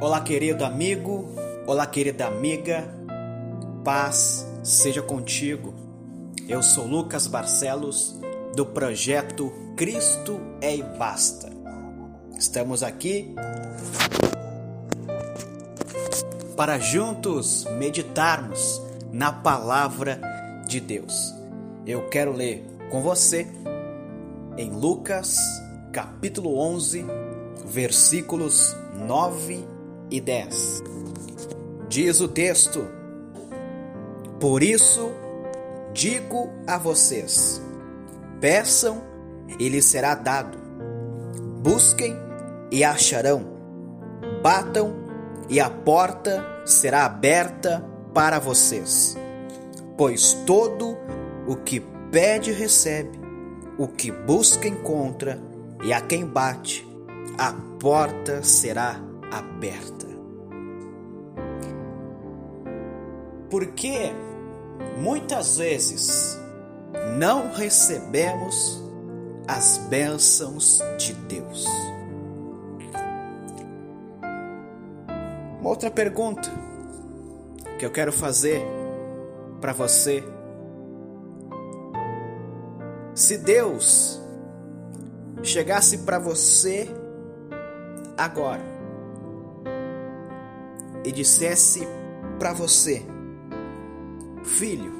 Olá, querido amigo, olá, querida amiga, paz seja contigo. Eu sou Lucas Barcelos, do projeto Cristo é e Basta. Estamos aqui para juntos meditarmos na palavra de Deus. Eu quero ler com você em Lucas, capítulo 11, versículos 9 e 10. Diz o texto: Por isso digo a vocês: peçam e lhes será dado, busquem e acharão, batam e a porta será aberta para vocês. Pois todo o que pede recebe, o que busca encontra, e a quem bate, a porta será aberta. Porque muitas vezes não recebemos as bênçãos de Deus. Uma outra pergunta que eu quero fazer para você. Se Deus chegasse para você agora e dissesse para você: Filho,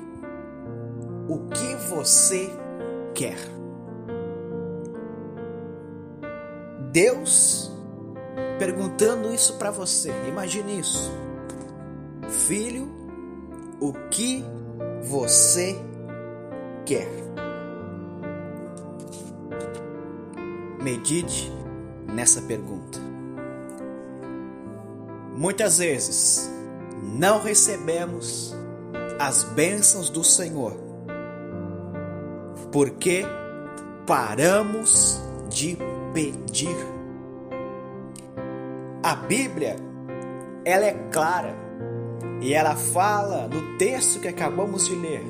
o que você quer? Deus perguntando isso para você. Imagine isso. Filho, o que você quer? Medite nessa pergunta. Muitas vezes não recebemos as bênçãos do Senhor porque paramos de pedir. A Bíblia, ela é clara e ela fala no texto que acabamos de ler.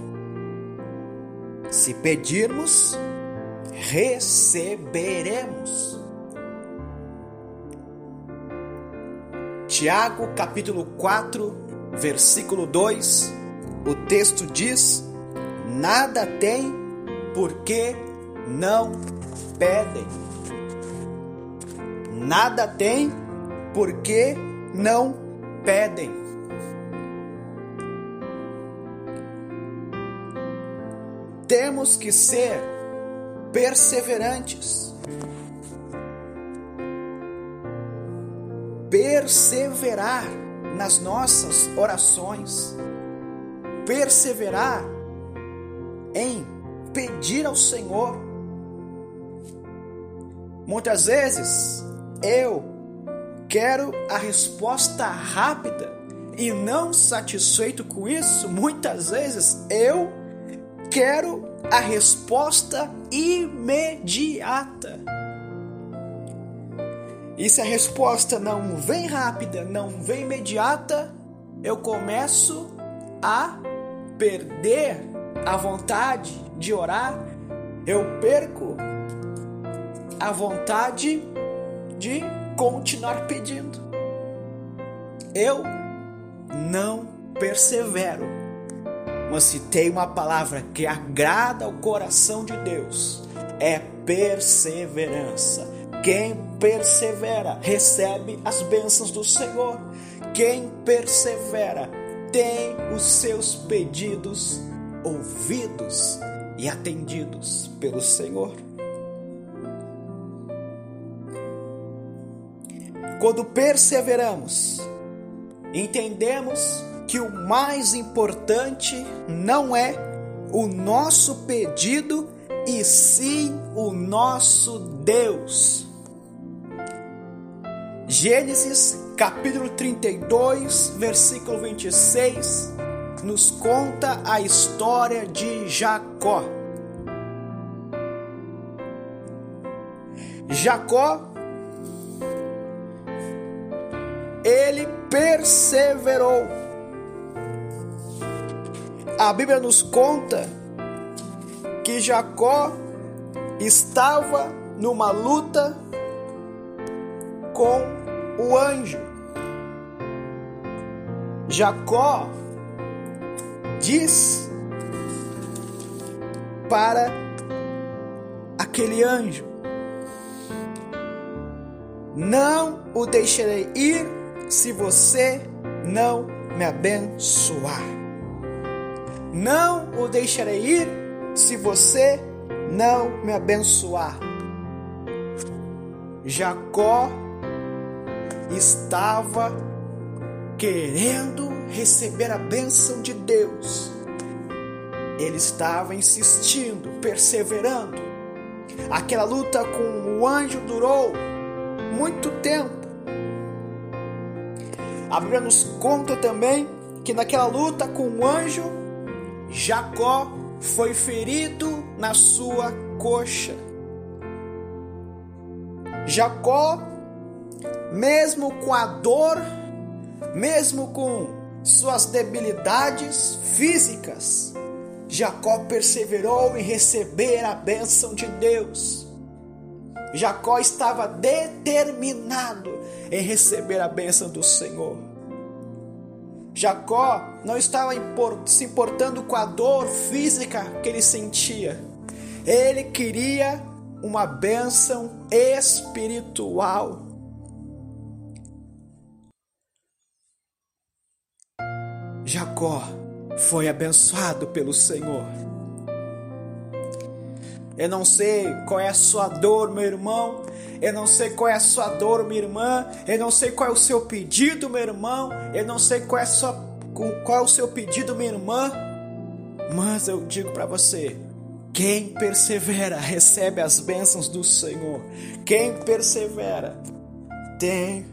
Se pedirmos, receberemos. Tiago capítulo 4, versículo 2, o texto diz: Nada tem porque não pedem. Nada tem porque não pedem. Temos que ser perseverantes perseverar nas nossas orações, perseverar em pedir ao Senhor. Muitas vezes eu quero a resposta rápida e não satisfeito com isso, muitas vezes eu quero a resposta imediata. E se a resposta não vem rápida, não vem imediata, eu começo a perder a vontade de orar, eu perco a vontade de continuar pedindo. Eu não persevero. Mas se tem uma palavra que agrada ao coração de Deus, é perseverança. Quem persevera recebe as bênçãos do Senhor. Quem persevera tem os seus pedidos ouvidos e atendidos pelo Senhor. Quando perseveramos, entendemos que o mais importante não é o nosso pedido, e sim o nosso Deus. Gênesis capítulo 32, versículo 26, nos conta a história de Jacó. Jacó, ele perseverou. A Bíblia nos conta que Jacó estava numa luta com o anjo. Jacó diz para aquele anjo: Não o deixarei ir se você não me abençoar. Não o deixarei ir se você não me abençoar. Jacó estava querendo receber a bênção de Deus. Ele estava insistindo, perseverando. Aquela luta com o anjo durou muito tempo. A Bíblia nos conta também que naquela luta com o anjo, Jacó foi ferido na sua coxa. Jacó, mesmo com a dor, mesmo com suas debilidades físicas, Jacó perseverou em receber a bênção de Deus. Jacó estava determinado em receber a bênção do Senhor. Jacó não estava se importando com a dor física que ele sentia. Ele queria uma bênção espiritual. Jacó foi abençoado pelo Senhor. Eu não sei qual é a sua dor, meu irmão. Eu não sei qual é a sua dor, minha irmã. Eu não sei qual é o seu pedido, meu irmão. Eu não sei qual é, sua, qual é o seu pedido, minha irmã. Mas eu digo para você: quem persevera recebe as bênçãos do Senhor. Quem persevera tem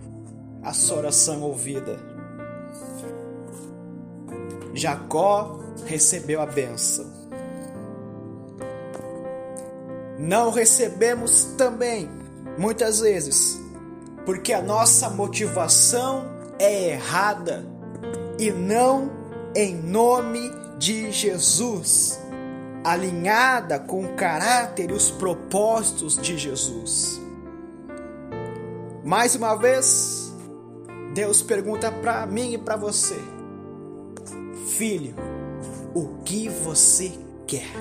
a sua oração ouvida. Jacó recebeu a bênção. Não recebemos também, muitas vezes, porque a nossa motivação é errada e não em nome de Jesus alinhada com o caráter e os propósitos de Jesus. Mais uma vez, Deus pergunta para mim e para você: Filho, o que você quer?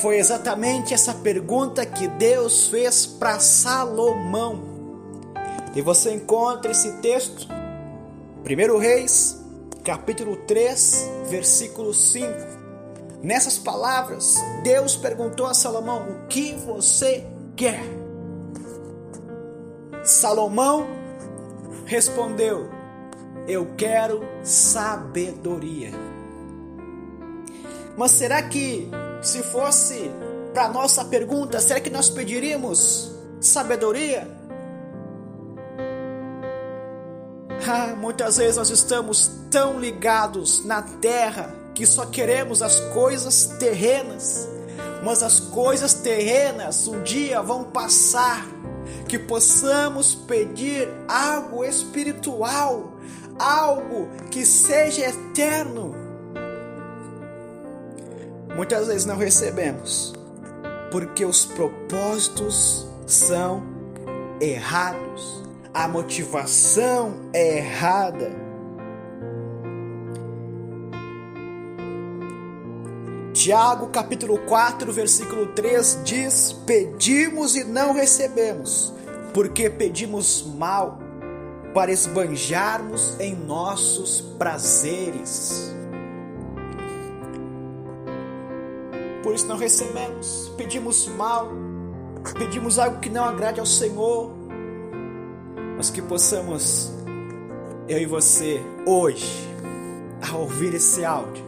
Foi exatamente essa pergunta que Deus fez para Salomão. E você encontra esse texto, 1 Reis capítulo 3, versículo 5. Nessas palavras, Deus perguntou a Salomão: O que você quer? Salomão respondeu: Eu quero sabedoria. Mas será que, se fosse para nossa pergunta, será que nós pediríamos sabedoria? Ah, muitas vezes nós estamos tão ligados na terra que só queremos as coisas terrenas, mas as coisas terrenas um dia vão passar. Que possamos pedir algo espiritual, algo que seja eterno. Muitas vezes não recebemos, porque os propósitos são errados a motivação é errada. Tiago capítulo 4, versículo 3 diz: Pedimos e não recebemos, porque pedimos mal, para esbanjarmos em nossos prazeres. Por isso não recebemos, pedimos mal, pedimos algo que não agrade ao Senhor, mas que possamos, eu e você, hoje, ao ouvir esse áudio,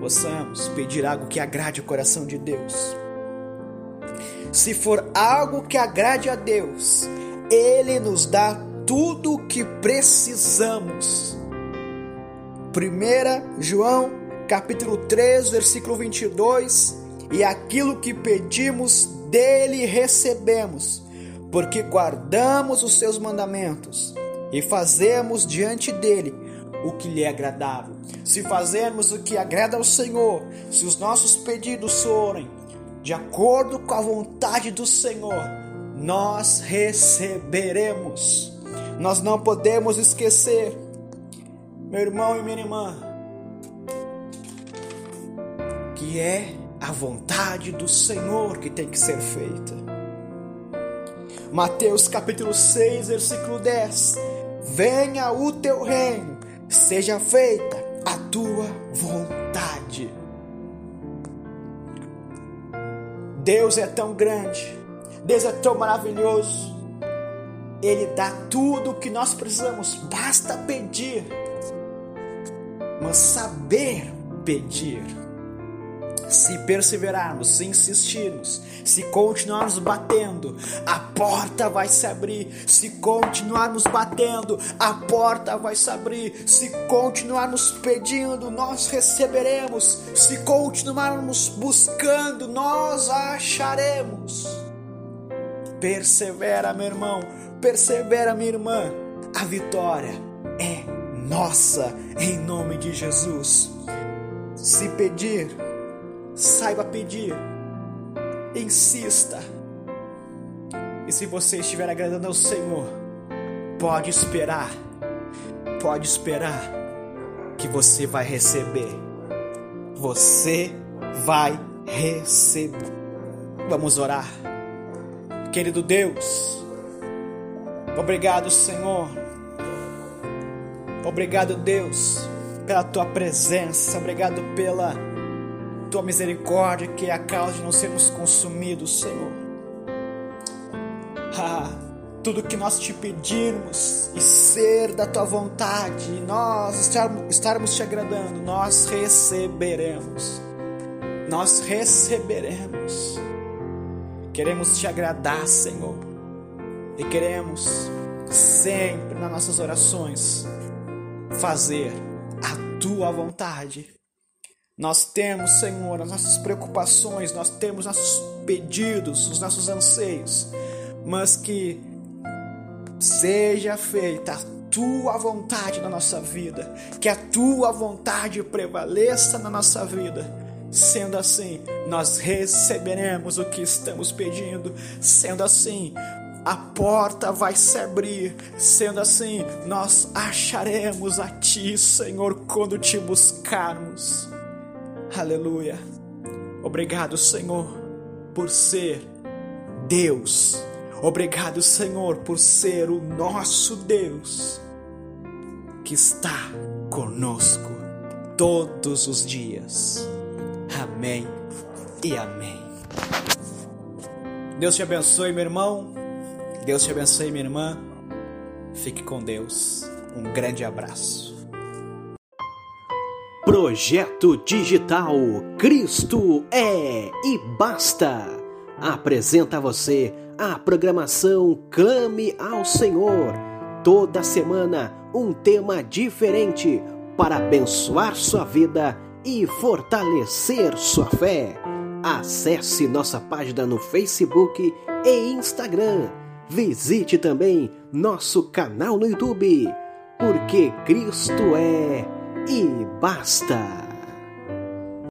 possamos pedir algo que agrade o coração de Deus. Se for algo que agrade a Deus, Ele nos dá tudo o que precisamos. 1 João capítulo 3, versículo 22, e aquilo que pedimos dele recebemos porque guardamos os seus mandamentos e fazemos diante dele o que lhe é agradável. Se fazermos o que agrada ao Senhor, se os nossos pedidos forem de acordo com a vontade do Senhor, nós receberemos. Nós não podemos esquecer, meu irmão e minha irmã, que é a vontade do Senhor que tem que ser feita. Mateus capítulo 6, versículo 10. Venha o teu reino, seja feita a tua vontade. Deus é tão grande, Deus é tão maravilhoso, ele dá tudo o que nós precisamos, basta pedir. Mas saber pedir. Se perseverarmos, se insistirmos, se continuarmos batendo, a porta vai se abrir. Se continuarmos batendo, a porta vai se abrir. Se continuarmos pedindo, nós receberemos. Se continuarmos buscando, nós acharemos. Persevera, meu irmão Persevera, minha irmã. A vitória é nossa em nome de Jesus. Se pedir, saiba pedir. Insista. E se você estiver agradando ao Senhor, pode esperar. Pode esperar que você vai receber. Você vai receber. Vamos orar. Querido Deus, Obrigado, Senhor. Obrigado, Deus, pela tua presença. Obrigado pela tua misericórdia, que é a causa de não sermos consumidos, Senhor. Ah, tudo que nós te pedirmos e ser da tua vontade, e nós estarmos, estarmos te agradando, nós receberemos. Nós receberemos. Queremos te agradar, Senhor e queremos sempre nas nossas orações fazer a tua vontade. Nós temos, Senhor, as nossas preocupações, nós temos nossos pedidos, os nossos anseios, mas que seja feita a tua vontade na nossa vida, que a tua vontade prevaleça na nossa vida. Sendo assim, nós receberemos o que estamos pedindo. Sendo assim, a porta vai se abrir. Sendo assim, nós acharemos a Ti, Senhor, quando te buscarmos. Aleluia. Obrigado, Senhor, por ser Deus. Obrigado, Senhor, por ser o nosso Deus que está conosco todos os dias. Amém e amém. Deus te abençoe, meu irmão. Deus te abençoe, minha irmã. Fique com Deus. Um grande abraço. Projeto Digital Cristo é e basta. Apresenta a você a programação Clame ao Senhor. Toda semana um tema diferente para abençoar sua vida e fortalecer sua fé. Acesse nossa página no Facebook e Instagram Visite também nosso canal no YouTube, porque Cristo é e basta.